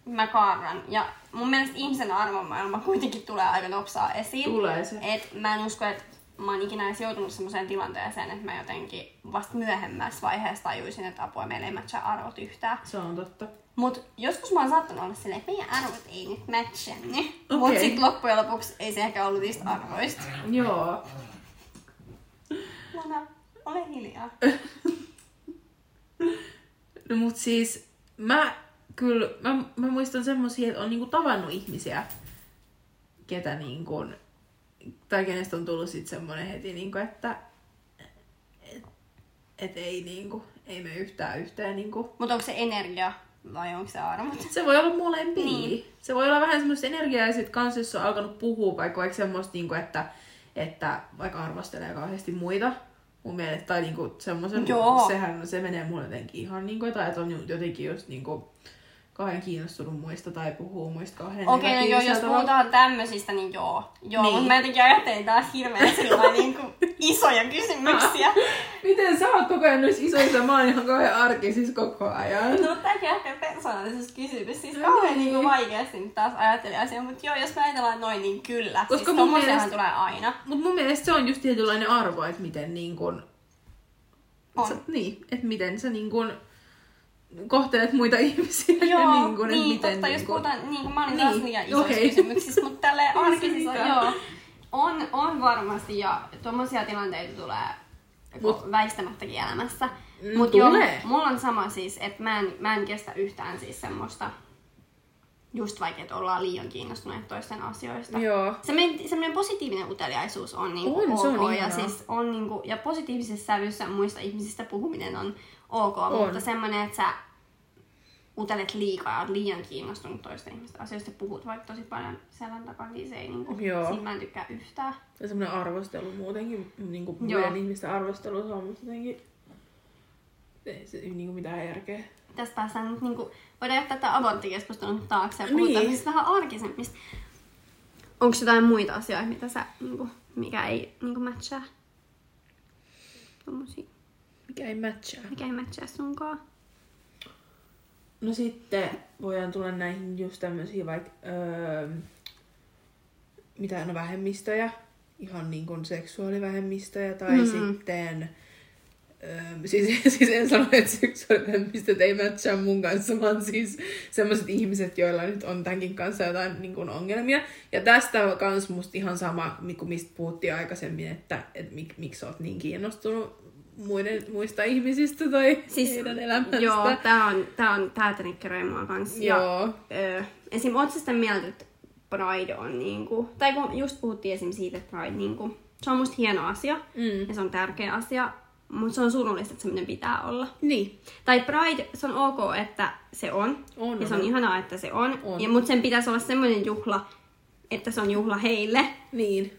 mä kaarran. Ja mun mielestä ihmisen arvomaailma kuitenkin tulee aika nopsaa esiin. Tulee se. Et mä en usko, että mä oon ikinä edes joutunut semmoiseen tilanteeseen, että mä jotenkin vasta myöhemmässä vaiheessa tajuisin, että apua meillä ei matchaa arvot yhtään. Se on totta. Mut joskus mä oon saattanut olla silleen, että meidän arvot ei nyt matchanne. Okay. Mut sit loppujen lopuksi ei se ehkä ollut niistä arvoista. Joo. Lana, ole hiljaa. No mut siis mä kyllä, mä, mä muistan semmosia, että on niinku tavannut ihmisiä, ketä niinku, tai kenestä on tullut sit semmonen heti niinku, että et, et ei niinku, ei me yhtään yhteen niinku. Mut onko se energia vai onko se arvot? Se voi olla molempia. Niin. Niin. Se voi olla vähän semmoista energiaa ja sit kans jos on alkanut puhua vaikka, vaikka semmoista niinku, että, että vaikka arvostelee kauheasti muita, mun mielestä, tai niinku semmoisen, sehän se menee mulle jotenkin ihan niinku, tai että on jotenkin just niinku kauhean kiinnostunut muista tai puhuu muista kauhean Okei, no joo, jos tavalla. puhutaan tämmöisistä, niin joo. Joo, Niin. mutta mä jotenkin ajattelin taas hirveän sillä niin kuin isoja kysymyksiä. Miten sä oot koko ajan noissa isoissa, mä oon ihan kauhean arkisissa koko ajan. No tämäkin on ehkä persoonallisuuskysymys. Siis No kauhean niin. niin. kuin vaikeasti nyt taas ajattelin asiaa, mutta joo, jos me ajatellaan noin, niin kyllä. Koska siis mun mielestä- tulee aina. Mut mun mielestä se on just tietynlainen arvo, että miten niin kun, On. Sä, niin, että miten sä niin kun, kohtelet muita ihmisiä. Joo, niin, kun, niin, miten, totta, jos niin kun- puhutaan, niin kuin mä olin Niin, taas liian isoissa okei. kysymyksissä, mutta tälleen Ei se arkisissa, joo. On, on varmasti ja tuommoisia tilanteita tulee Mut- väistämättäkin elämässä. Mm, Mut joo, tulee. mulla on sama siis, että mä en, mä en kestä yhtään siis semmoista, just vaikka, että ollaan liian kiinnostuneet toisten asioista. Joo. Semmoinen, semmoinen positiivinen uteliaisuus on, niinku On, se on ok, ja, siis on niinku, ja positiivisessa sävyssä muista ihmisistä puhuminen on ok, On. mutta semmoinen, että sä utelet liikaa ja oot liian kiinnostunut toisten ihmisten asioista ja puhut vaikka tosi paljon selän takaa, niin se ei niinku, Joo. siitä mä en tykkää yhtään. Ja semmoinen arvostelu muutenkin, niin kuin Joo. muiden ihmisten arvostelu, se on musta jotenkin, ei se niin kuin mitään järkeä. Tästä päästään nyt niinku, voidaan jättää tämä aborttikeskustelu nyt taakse ja puhutaan niin. vähän arkisemmista. Onko jotain muita asioita, mitä sä, niinku, mikä ei niinku matchaa? Tommosia, Mikä ei matchaa. mikä ei matchaa sunkaan? No sitten voidaan tulla näihin just tämmöisiä vaikka, öö, mitä no vähemmistöjä, ihan niin kuin seksuaalivähemmistöjä tai Mm. sitten, öö, siis, siis en sano, että seksuaalivähemmistöt ei matchaa mun kanssa, vaan siis semmoiset ihmiset, joilla nyt on tämänkin kanssa jotain niin kuin ongelmia. Ja tästä on kans musta ihan sama, kuin mistä puhuttiin aikaisemmin, että, että mik, miksi oot niin kiinnostunut muiden, muista ihmisistä tai siis, heidän elämästä. Joo, tää on, tää on, tää triggeröi mua kans. Joo. Ja, ö, esim. oot sitä mieltä, että Pride on niinku, tai kun just puhuttiin esim. siitä, että Pride niinku, se on musta hieno asia, Mm. ja se on tärkeä asia, mutta se on surullista, että semmoinen pitää olla. Niin. Tai Pride, se on ok, että se on, On, ja se on on. ihanaa, että se on, On. Ja, mutta sen pitäisi olla semmoinen juhla, että se on juhla heille, Niin.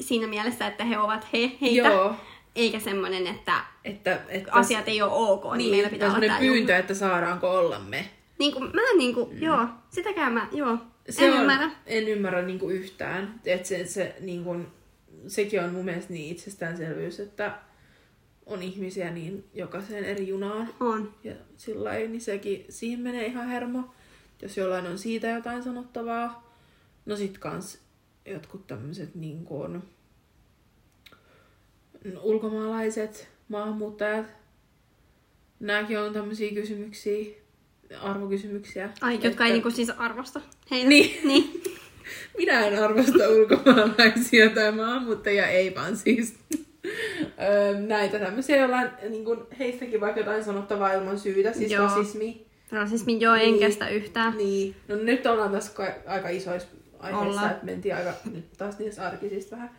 siinä mielessä, että he ovat he, heitä, Joo. Eikä semmoinen, että Että, että asiat ei ole ok, niin, niin meillä pitää olla tämä pyyntö, että saadaanko olla me. Niin kuin, mä niin kuin, mm. joo, sitäkään mä, joo, Se en on, ymmärrä. En ymmärrä niinku yhtään. että se, se, niinku, sekin on mun mielestä niin itsestäänselvyys, että on ihmisiä niin jokaiseen eri junaan. On. Ja sillä lailla, niin sekin, siihen menee ihan hermo, jos jollain on siitä jotain sanottavaa. No sit kans jotkut tämmöiset niin kuin, ulkomaalaiset, maahanmuuttajat. Nämäkin on tämmöisiä kysymyksiä. arvokysymyksiä. Ai, jotka ei niinku siis arvosta heitä. Niin. niin. Minä en arvosta ulkomaalaisia tai maahanmuuttajia, ei vaan siis öö, näitä tämmöisiä, joilla on niin kuin, heistäkin vaikka jotain sanottavaa ilman syytä, siis Joo. rasismi. Rasismi joo, en Niin. kestä yhtään. Niin, no nyt ollaan tässä ka- aika isoissa aiheissa, että mentiin aika nyt taas niistä arkisista vähän.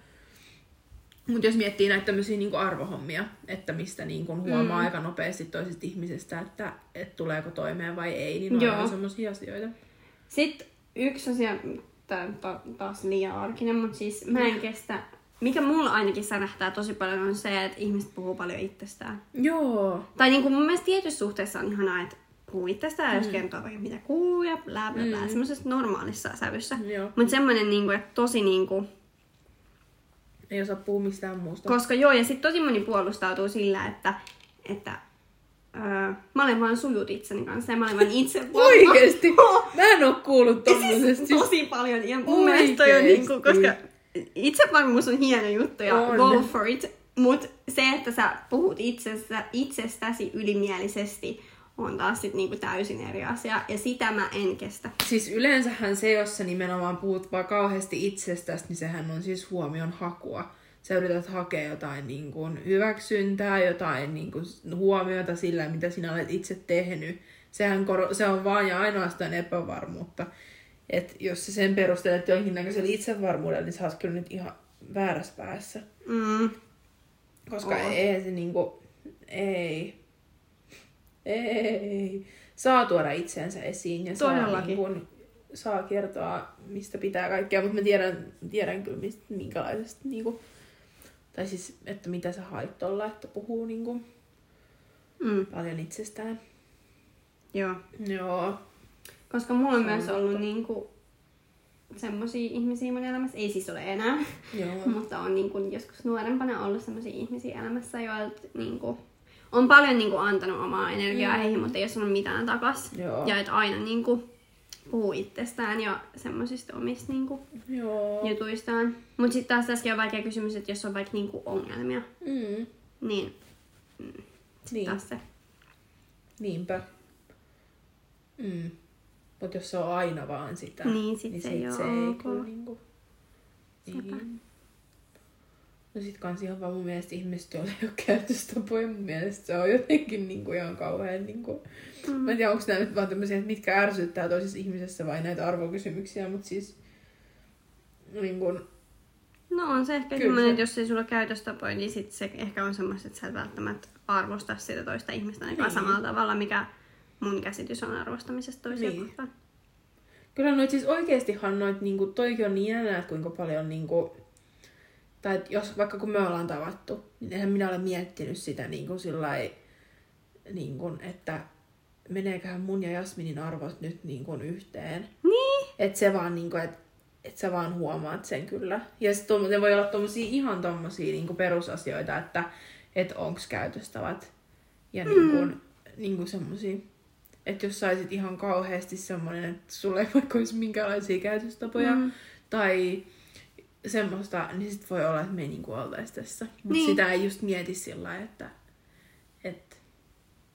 Mutta jos miettii näitä tämmöisiä niinku arvohommia, että mistä niinku huomaa Mm. aika nopeasti toisesta ihmisestä, että et tuleeko toimeen vai ei, niin ne Joo. on semmoisia asioita. Sitten yksi asia, tää on ta- taas liian arkinen, mutta siis mä en kestä, mikä mulla ainakin särähtää tosi paljon on se, että ihmiset puhuu paljon itsestään. Joo. Tai niin kuin mun mielestä tietyissä suhteessa on ihanaa, että puhuu itsestään, jos kertoo vaikka mitä kuuluu ja blää blää blää, Mm. semmoisessa normaalissa sävyssä. Mutta semmoinen, niin kuin, että tosi niin kuin, Ei osaa puhua mistään muusta. koska joo, ja sitten tosi moni puolustautuu sillä, että, että öö, mä olen vaan sujut itseni kanssa ja mä olen vaan itse Oikeesti? Mä en oo kuullut Ja tommosesta. siis tosi paljon. Ja mun mielestä toi on Oikeesti? niinku, koska itsevarmuus on hieno juttu ja On. go for it. Mutta se, että sä puhut itsestä, itsestäsi ylimielisesti, on taas sit niinku täysin eri asia. Ja sitä mä en kestä. Siis yleensähän se, jos sä nimenomaan puhut vaan kauheasti itsestäsi, niin sehän on siis huomion hakua. Sä yrität hakea jotain niin kuin hyväksyntää, jotain niin kuin huomiota sillä, mitä sinä olet itse tehnyt. Sehän kor- se on vaan ja ainoastaan epävarmuutta. Et jos sä sen perustelet jonkinnäköisellä itsevarmuudella, niin sä oot kyllä nyt ihan väärässä päässä. Mm. Koska Oo. ei se niinku, ei, ei, saa tuoda itseensä esiin ja saa, Todellakin. niinku, saa kertoa, mistä pitää kaikkea, mutta mä tiedän, tiedän kyllä, mistä, minkälaisesta, niinku, tai siis, että mitä sä hait tolla, että puhuu niinku, Mm. paljon itsestään. Joo. Joo. Koska mulla on Se myös ollut niinku semmosia ihmisiä mun elämässä, ei siis ole enää, Joo. mutta on niinku joskus nuorempana ollut semmosia ihmisiä elämässä, joilta niinku on paljon niinku antanut omaa energiaa Mm. heihin, mutta ei ole sanonut mitään takas. Joo. Ja että aina niinku puhuu itsestään ja semmoisista omista niinku Joo. jutuistaan. Mutta sitten taas tässäkin on vaikea kysymys, että jos on vaikka niinku ongelmia, Mm. niin Niin. taas se. Niinpä. Mm. Mutta jos se on aina vaan sitä, Niin, sit niin se sit ei se ei ok. kyllä niinku... Niin. No sit kans ihan vaan mun mielestä ihmiset, joilla ei ole käytöstapoja, mun mielestä se on jotenkin niinku ihan kauhean niinku... Mm. Mä en tiedä, onko nämä nyt vaan tämmöisiä, että mitkä ärsyttää toisessa ihmisessä vai näitä arvokysymyksiä, mutta siis... Niin kun, No on se ehkä semmoinen, se- että jos ei sulla käytöstapoja, niin sit se ehkä on semmoista, että sä et välttämättä arvosta sitä toista ihmistä ainakaan Niin. samalla tavalla, mikä mun käsitys on arvostamisesta toisia Niin. kohtaan. Kyllä noit siis oikeestihan noit, niinku, toikin on niin jännä, että kuinka paljon niinku, tai et jos vaikka kun me ollaan tavattu, niin eihän minä ole miettinyt sitä niinku sillai, niinku, että meneeköhän mun ja Jasminin arvot nyt niinku yhteen. Niin. Että se vaan niinku, että et sä vaan huomaat sen kyllä. Ja sit ne voi olla tommosia ihan tommosia niinku perusasioita, että et onks käytöstavat ja niinku, niinku semmosia että jos saisit ihan kauheasti semmoinen, että sulla ei vaikka olisi minkäänlaisia käytöstapoja Mm. tai semmoista, niin sit voi olla, että me ei niinku oltaisi tässä. Mutta Niin. sitä ei just mieti sillä että et,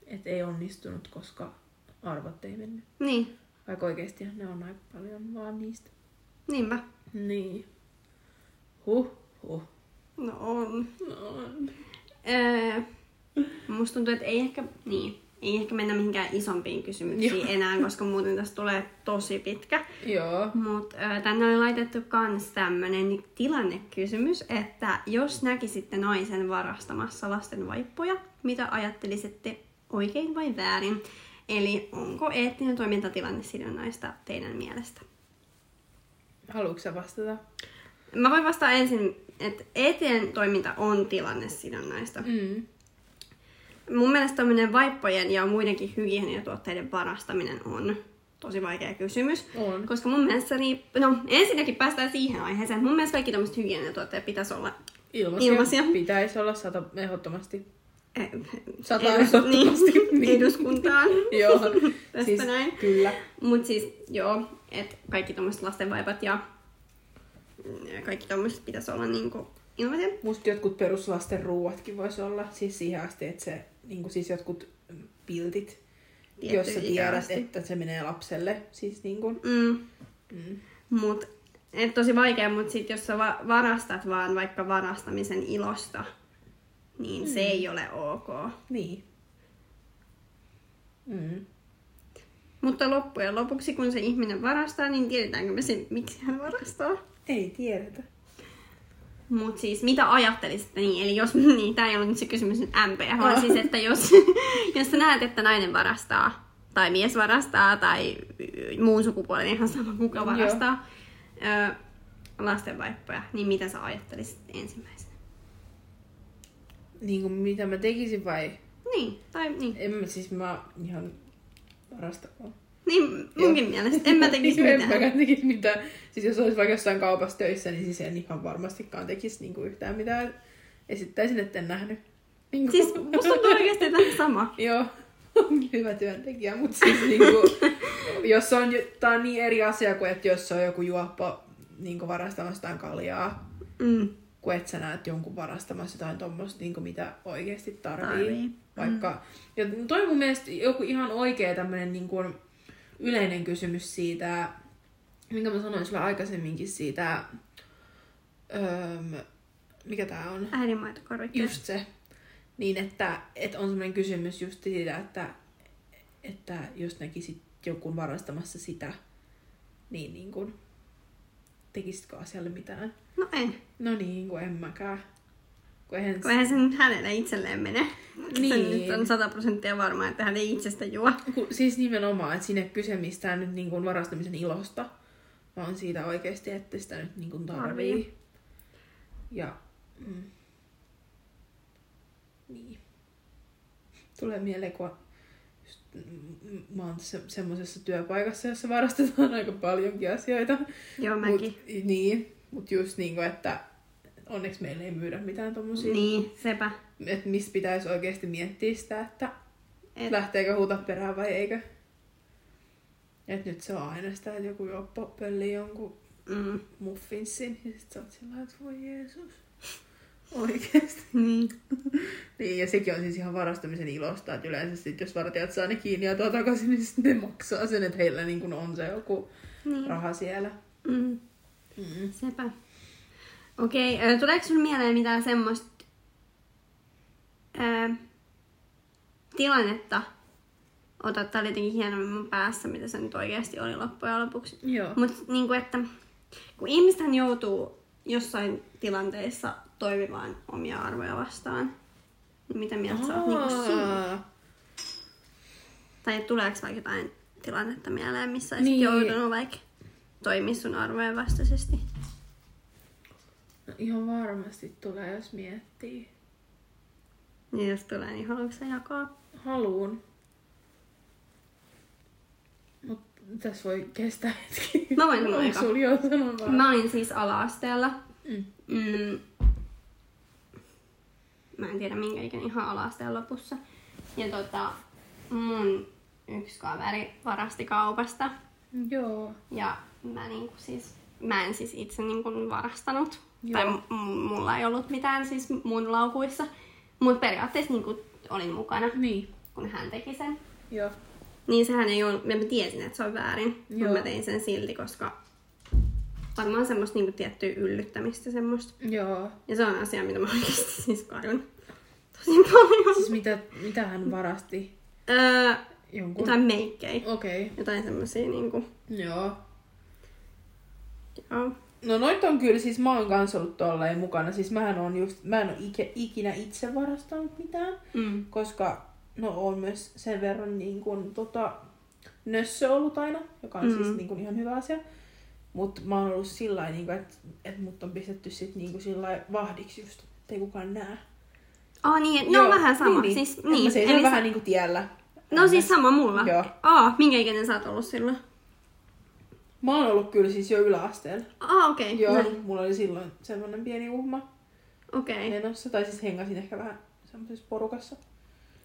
et ei onnistunut, koska arvot ei mennyt. Niin, Vaikka oikeasti ne on aika paljon vaan niistä. niinpä. Niin. Huh, huh. No on. No, on. Öö, musta tuntuu, että ei ehkä, niin, ei ehkä mennä mihinkään isompiin kysymyksiin Joo. enää, koska muuten tästä tulee tosi pitkä. Joo. Mutta tänne oli laitettu kans tämmönen tilannekysymys, että jos näkisitte naisen varastamassa lasten vaippoja, mitä ajattelisitte oikein vai väärin? Eli onko eettinen toimintatilanne sidonnaista teidän mielestä? Haluatko vastata? Mä voin vastata ensin, että eettinen toiminta on tilannesidonnaista. Mm. Mun mielestä tämmöinen vaippojen ja muidenkin hygieniatuotteiden varastaminen on tosi vaikea kysymys. On. Koska mun mielestä riippuu... No, ensinnäkin päästään siihen aiheeseen. Mun mielestä kaikki tämmöiset hygieniatuotteet pitäisi olla... Ilmaisia. Ilmaisia. Pitäisi olla sata ehdottomasti. eh, Sata edus- ehdottomasti. niin, eduskuntaan. Joo. Tästä siis, näin. Kyllä. Mut siis, joo, että kaikki tämmöiset lastenvaipat ja ja kaikki tämmöiset pitäisi olla niinku ilmaisia. Musta jotkut peruslasten ruuatkin voisi olla, siis siihen asti, että se, niin siis jotkut piltit, tiettyyn Jos sä tiedät, että se menee lapselle. Siis niin kuin, Mm. mm. Mut, et tosi vaikea, mutta sit jos sä va- varastat vaan vaikka varastamisen ilosta, niin mm. se ei ole ok. Niin. Mm. Mutta loppujen lopuksi, kun se ihminen varastaa, niin tiedetäänkö me sen, miksi hän varastaa? Ei tiedetä. Mutta siis mitä ajattelisitte niin? Eli jos, niin tämä ei ollut nyt se kysymys nyt MP, vaan Oh. siis, että jos, jos sä näet, että nainen varastaa, tai mies varastaa, tai muun sukupuolen ihan sama kuka varastaa ö, lastenvaippoja, niin mitä sä ajattelisit ensimmäisenä? Niin kuin mitä mä tekisin vai? Niin, tai niin. En mä siis mä ihan varastakoon. Niin munkin mielestä. En mä tekisi en mitään. mäkään tekisi mitään. Siis jos olisi vaikka jossain kaupassa töissä, niin siis en ihan varmastikaan tekisi niinku yhtään mitään. Esittäisin, että en nähnyt. Niin Siis musta tuntuu oikeasti vähän sama. Joo, hyvä työntekijä, mutta siis niinku, jos on, tää on niin eri asia kuin, että jos on joku juoppo niinku varastamassa jotain kaljaa, Mm. kuin että sä näet jonkun varastamassa jotain tommosta, niinku mitä oikeasti tarvii. Tarvii. Vaikka, ja toi on mun mielestä joku ihan oikea tämmönen niinku yleinen kysymys siitä, minkä mä sanoin sulle aikaisemminkin siitä, öö, mikä tää on? Äidinmaitokorvikkeet. Just se. Niin, että, että on semmoinen kysymys just siitä, että, että jos näkisit jonkun varastamassa sitä, niin, niin kuin, tekisitkö asialle mitään? No en. No niin, kun en mäkään. Kun eihän... Kun eihän se nyt hänelle itselleen mene. Niin. Se nyt on 100 prosenttia varmaa, että hän ei itsestä juo. Kun, siis nimenomaan, että siinä ei kyse mistään nyt niin kuin varastamisen ilosta, vaan siitä oikeasti, että sitä nyt niin kuin tarvii. Tarvii. Ja mm, niin. Tulee mieleen, kun just, mm, mä oon se, semmoisessa työpaikassa, jossa varastetaan aika paljonkin asioita. Joo, mäkin. Mut, niin, mutta just niin kuin, että onneksi meillä ei myydä mitään tommosia. Niin, sepä. Että mistä pitäisi oikeasti miettiä sitä, että Et, lähteekö huuta perään vai eikö. Et nyt se on aina sitä, että joku joppo pöllii jonkun mm, muffinsin ja sit sä oot sillä että voi Jeesus. Oikeesti. niin. Niin, ja sekin on siis ihan varastamisen ilosta, että yleensä sit, jos vartijat saa ne kiinni ja tuo takaisin, niin sitten ne maksaa sen, että heillä niin kun on se joku niin. raha siellä. Mm, Mm. sepä. Okei, okay, tuleeko sun mieleen mitään semmoista ää, tilannetta? Ota, tää oli jotenkin hienommin mun päässä, mitä se nyt oikeasti oli loppujen lopuksi. Joo. Mutta niinku, että kun ihmistähän joutuu jossain tilanteissa toimimaan omia arvoja vastaan, niin mitä mieltä sä oot niinku siinä? Aa. Tai tuleeko vaikka jotain tilannetta mieleen, missä olisit Niin. joutunut vaikka toimia sun arvojen vastaisesti? No, ihan varmasti tulee, jos miettii. Niin jos tulee, niin haluatko sä jakaa? Haluun. Mut tässä voi kestää hetki. Mä voin sanoa eka. vaan? Mä olin siis ala-asteella. Mm. Mm. Mä en tiedä minkä ikäinen ihan ala-asteen lopussa. Ja tota, mun yksi kaveri varasti kaupasta. Joo. Ja mä niinku siis, mä en siis itse niinku varastanut. Joo. Tai m- mulla ei ollut mitään siis mun laukuissa. Mutta periaatteessa niinku olin mukana, Niin. kun hän teki sen. Joo. Niin sehän ei ollut, mä tiesin, että se on väärin, mutta mä tein sen silti, koska varmaan semmoista niinku tiettyä yllyttämistä semmoista. Joo. Ja se on asia, mitä mä oikeasti siis kadun tosi paljon. Siis mitä, mitä hän varasti? Öö, Jonkun? jotain meikkejä. Okei. Okay. Jotain semmosia niinku, Joo. joo. No noit on kyllä, siis mä oon kans ollut tolleen mukana. Siis mähän on just, mä en ikä, ikinä itse varastanut mitään, Mm. koska no on myös sen verran niin kuin, tota, nössö ollut aina, joka on mm. siis Mm. niin kuin, ihan hyvä asia. Mutta mä oon ollut sillä lailla, niin että et mut on pistetty sit niin kuin, sillä vahdiksi just, ettei kukaan näe. Oh niin, no vähän sama. Niin, Siis, niin. niin, Mä seison eli vähän niin kuin tiellä. No siis sama mulla. Joo. Aa, minkä ikäinen sä oot ollut silloin? Mä oon ollut kyllä siis jo yläasteella. Aa, okei. Okay. Joo, Näin. mulla oli silloin semmoinen pieni uhma Okei. menossa. Tai siis hengasin ehkä vähän semmoisessa porukassa.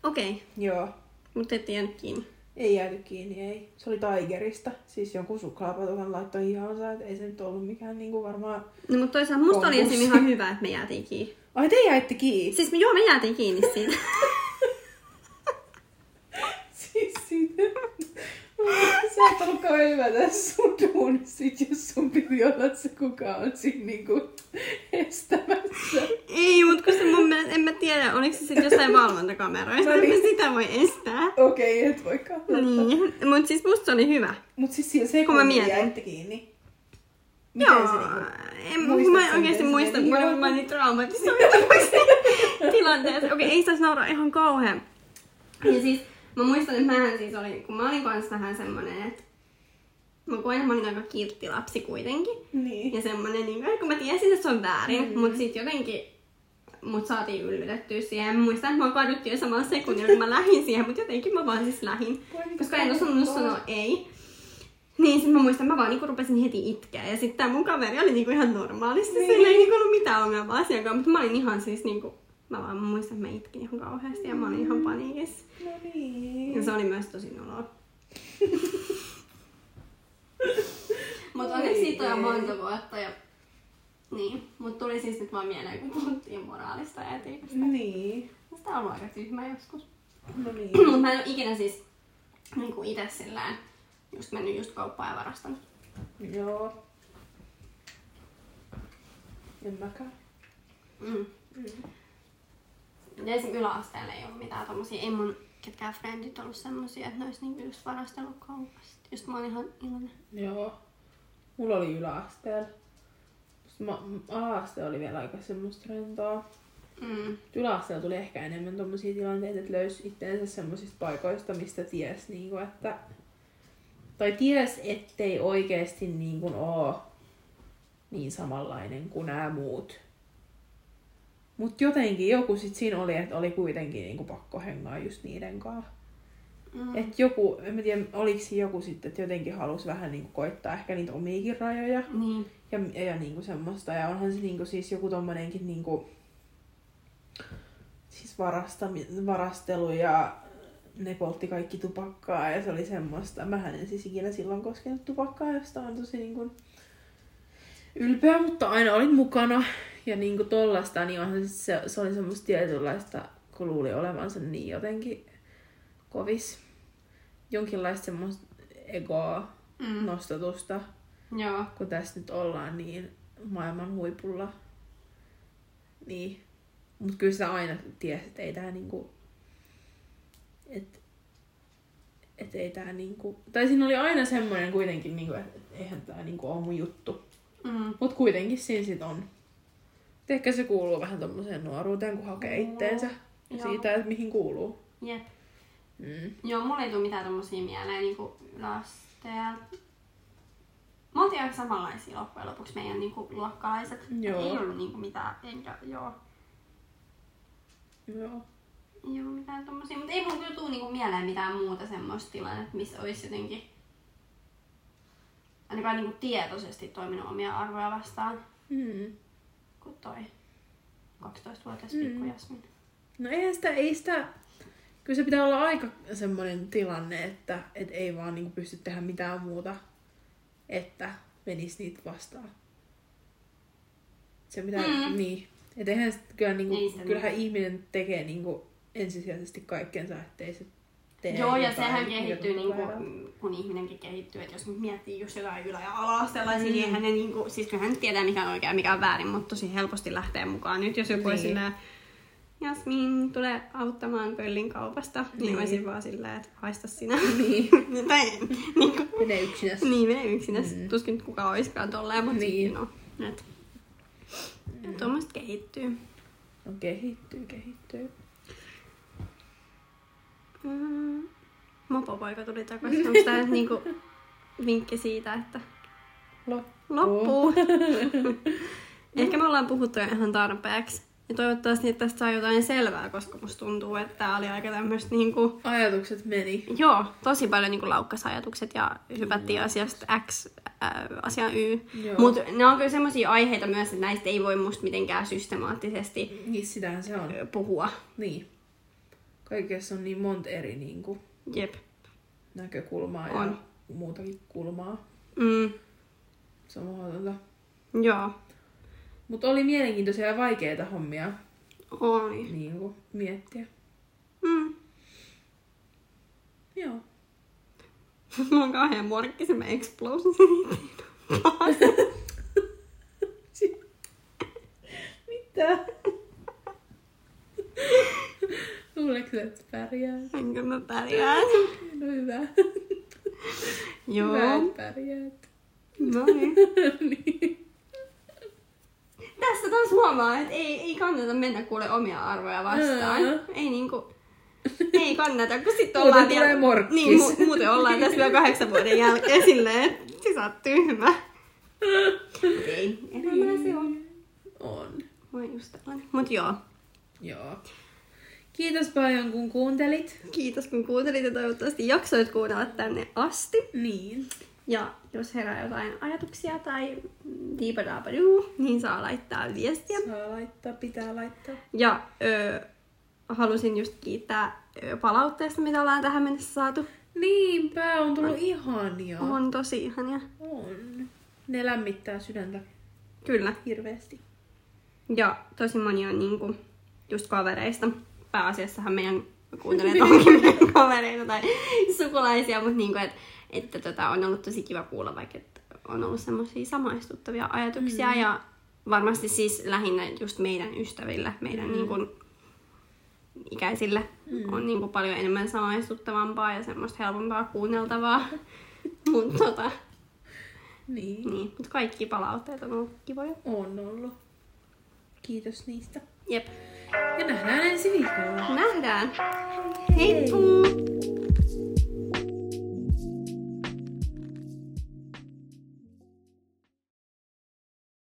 Okei. Joo. Mutta et jäänyt kiinni. Ei jääty kiinni, ei. Se oli Tigerista. Siis jonkun suklaapatukan laittoi ihansa, että ei se nyt ollut mikään niinku varmaan... No mutta toisaalta musta oli Konkurssi. esim. ihan hyvä, että me jäätiin kiinni. Ai te jäitte kiinni? Siis me- joo, me jäätiin kiinni siitä. Sä et ollut kauhean hyvä tässä sun duunissa, sit jos sun piti olla se, kuka on siinä niinku estämässä. Ei, mutta kun se mun mielestä, en mä tiedä, oliko se sitten jossain valvontakameroissa, No niin. niin. sitä voi estää. Okei, okay, et voi kahdata. Niin, mutta siis musta se oli hyvä. Mut siis siinä se, Kun mä mietin. kiinni. Miten Joo, se niinku... en, mä se muistan, meni? kun mä olin traumatisoituneessa tilanteessa. Okei, ei saisi nauraa ihan kauhean. Ja siis, mä muistan, että mähän siis olin, kun mä olin kanssa vähän semmonen, että mä koin, että mä olin aika kiltti lapsi kuitenkin. Niin. Ja semmonen, niin kun mä tiesin, että se on väärin, Mm. mm. mutta sitten jotenkin mut saatiin yllytettyä siihen. Mä muistan, että mä kaduttiin jo samalla sekunnilla, kun mä lähdin siihen, mutta jotenkin mä vaan siis lähdin. Koska en osannut sanoa ei. Niin sit mä muistan, mä vaan niinku rupesin heti itkeä. Ja sitten tää mun kaveri oli niinku ihan normaalisti. Niin. Sillä ei niinku ollut mitään ongelmaa asian kanssa, mutta mä olin ihan siis niinku... Mä vaan muistan, että mä itkin ihan kauheasti ja mä olin ihan paniikissa. No niin. Ja se oli myös tosi noloa. Mutta onneksi siitä on monta vuotta ja... Niin, mut tuli siis nyt vaan mieleen, kun puhuttiin moraalista ja etiikasta. Niin. Sitä on ollut aika tyhmä joskus. No niin. Mutta mä en ole ikinä siis niinku itse sillään just mennyt just kauppaan ja varastanut. Joo. En mäkään. Mm. Ja esim. yläasteella ei ollut mitään tommosia, ei mun ketkään frendit ollut semmosia, että ne olisi niinku just varastellut kaupasta. Just mä oon ihan iloinen. Joo. Mulla oli yläasteella. Ma- ala-aste oli vielä aika semmoista rentoa. Mm. Yläasteella tuli ehkä enemmän tommosia tilanteita, että löysi itteensä semmoisista paikoista, mistä ties niinku, että... Tai ties, ettei oikeesti niinku oo niin samanlainen kuin nämä muut. Mut jotenkin joku sit siinä oli, että oli kuitenkin niinku pakko hengaa just niiden kanssa. Mm. Et joku, en mä tiedä, oliko joku sitten, että jotenkin halusi vähän niinku koittaa ehkä niitä omiakin rajoja. Niin. Ja, ja niinku semmoista. Ja onhan se niinku siis joku tommonenkin niinku, siis varastami, varastelu ja ne poltti kaikki tupakkaa ja se oli semmoista. Mähän en siis ikinä silloin koskenut tupakkaa, josta on tosi niinku ylpeä, mutta aina olin mukana. Ja niinku tollasta, niin onhan se, se, oli semmoista tietynlaista, kun luuli olevansa niin jotenkin kovis. Jonkinlaista semmoista egoa Mm. nostatusta Joo. kun tässä nyt ollaan niin maailman huipulla. Niin. Mut kyllä sä aina tiesit, että ei tää niinku... Et, et ei tää niinku... Tai siinä oli aina semmoinen kuitenkin, niinku, että et eihän tää niinku oo mun juttu. Mm. Mut kuitenkin siinä sit on. Ehkä se kuuluu vähän tommoseen nuoruuteen, kun hakee Joo. itteensä. Ja Joo. siitä, että mihin kuuluu. Jep. Mm. Joo, mulla ei tule mitään tommosia mieleen niinku yläasteella. Me oltiin aika samanlaisia loppujen lopuksi meidän niinku luokkalaiset. Joo. Ei ollut niinku mitään, enkä joo. Joo. Ei ollut mitään tommosia, mutta ei mulla kyllä tuu niinku mieleen mitään muuta semmoista tilannetta, missä olisi jotenkin ainakaan niinku tietoisesti toiminut omia arvoja vastaan Mm. Kuin toi 12-vuotias Mm. pikku Jasmin. No eihän sitä, ei sitä, kyllä se pitää olla aika semmoinen tilanne, että et ei vaan niinku pysty tehdä mitään muuta, että menisi niitä vastaan. Se pitää, Mm. niin. Et eihän sit, kyllä niinku, Ei kyllähän ihminen tekee niinku ensisijaisesti kaikkensa, ettei se tee Joo, ja sehän mikä kehittyy, niinku, väärältä. kun ihminenkin kehittyy, että jos nyt miettii just jotain ylä- ja ala-asteella, Mm. mm. niin eihän ne, niinku, siis kyllähän nyt tietää mikä on oikein ja mikä on väärin, mutta tosi helposti lähtee mukaan. Nyt jos joku Niin. niin. silleen, Jasmin tulee auttamaan pöllin kaupasta, niin, Niin. niin olisin vaan silleen, että haista sinä. Niin. tai niin kuin, Menee yksinäs. niin menee yksinäs. Mm. Tuskin nyt kukaan olisikaan tolleen, mutta Niin. niin. no. Et, mm. Tuommoista kehittyy. No kehittyy, kehittyy. Mm. Mopopoika tuli takaisin. Onko tämä nyt niinku vinkki siitä, että Loppu. loppuu? Ehkä me ollaan puhuttu ihan tarpeeksi. Ja toivottavasti että tästä saa jotain selvää, koska musta tuntuu, että tää oli aika tämmöistä niinku... Ajatukset meni. Joo, tosi paljon niinku laukkasajatukset ja hypättiin asiasta X äh, asiaan Y. Mutta ne on kyllä semmoisia aiheita myös, että näistä ei voi musta mitenkään systemaattisesti Niin sitähän se on. puhua. Niin. Kaikessa on niin monta eri niin kuin, Jep. näkökulmaa ja On. muutakin kulmaa. Mm, Se on mahdotonta. joo. Mutta oli mielenkiintoisia ja vaikeita hommia Oli. niin kuin, miettiä. Mm. Joo. Mulla on kauhean morkkisen mä explosion Mitä? Luuleeko että pärjää? Enkö mä pärjään? No hyvä. Joo. Hyvä, että pärjäät. No niin. niin. Tästä taas huomaa, että ei, ei kannata mennä kuule omia arvoja vastaan. Ää. Ei niinku, ei kannata, kun sit Muuten ollaan tulee morkkis. Niin, mu- muuten ollaan tässä vielä kahdeksan vuoden jälkeen silleen, että sä oot tyhmä. Ei, elämää se on. On. Mä just tällainen. Mut joo, Joo. Kiitos paljon kun kuuntelit. kiitos kun kuuntelit ja toivottavasti jaksoit kuunnella tänne asti. Niin. Ja jos herää jotain ajatuksia tai diipadaabaduu, niin saa laittaa viestiä. Saa laittaa, pitää laittaa. Ja ö, halusin just kiittää palautteesta, mitä ollaan tähän mennessä saatu. Niinpä, on tullut ihania. On tosi ihania. On. Ne lämmittää sydäntä Kyllä. hirveästi. Ja tosi moni on niinku just kavereista. Pääasiassahan meidän kuuntelijat onkin meidän kavereita tai sukulaisia, mutta niinku, et, että tota, on ollut tosi kiva kuulla, vaikka et on ollut semmoisia samaistuttavia ajatuksia mm. ja varmasti siis lähinnä just meidän ystävillä, meidän mm. niinku, ikäisille mm. on niinku paljon enemmän samaistuttavampaa ja semmoista helpompaa kuunneltavaa. mutta tota, Niin. niin, mut kaikki palautteet on ollut kivoja. On ollut. Kiitos niistä. Jep. Ja nähdään ensi viikolla. Nähdään. Hei tuu!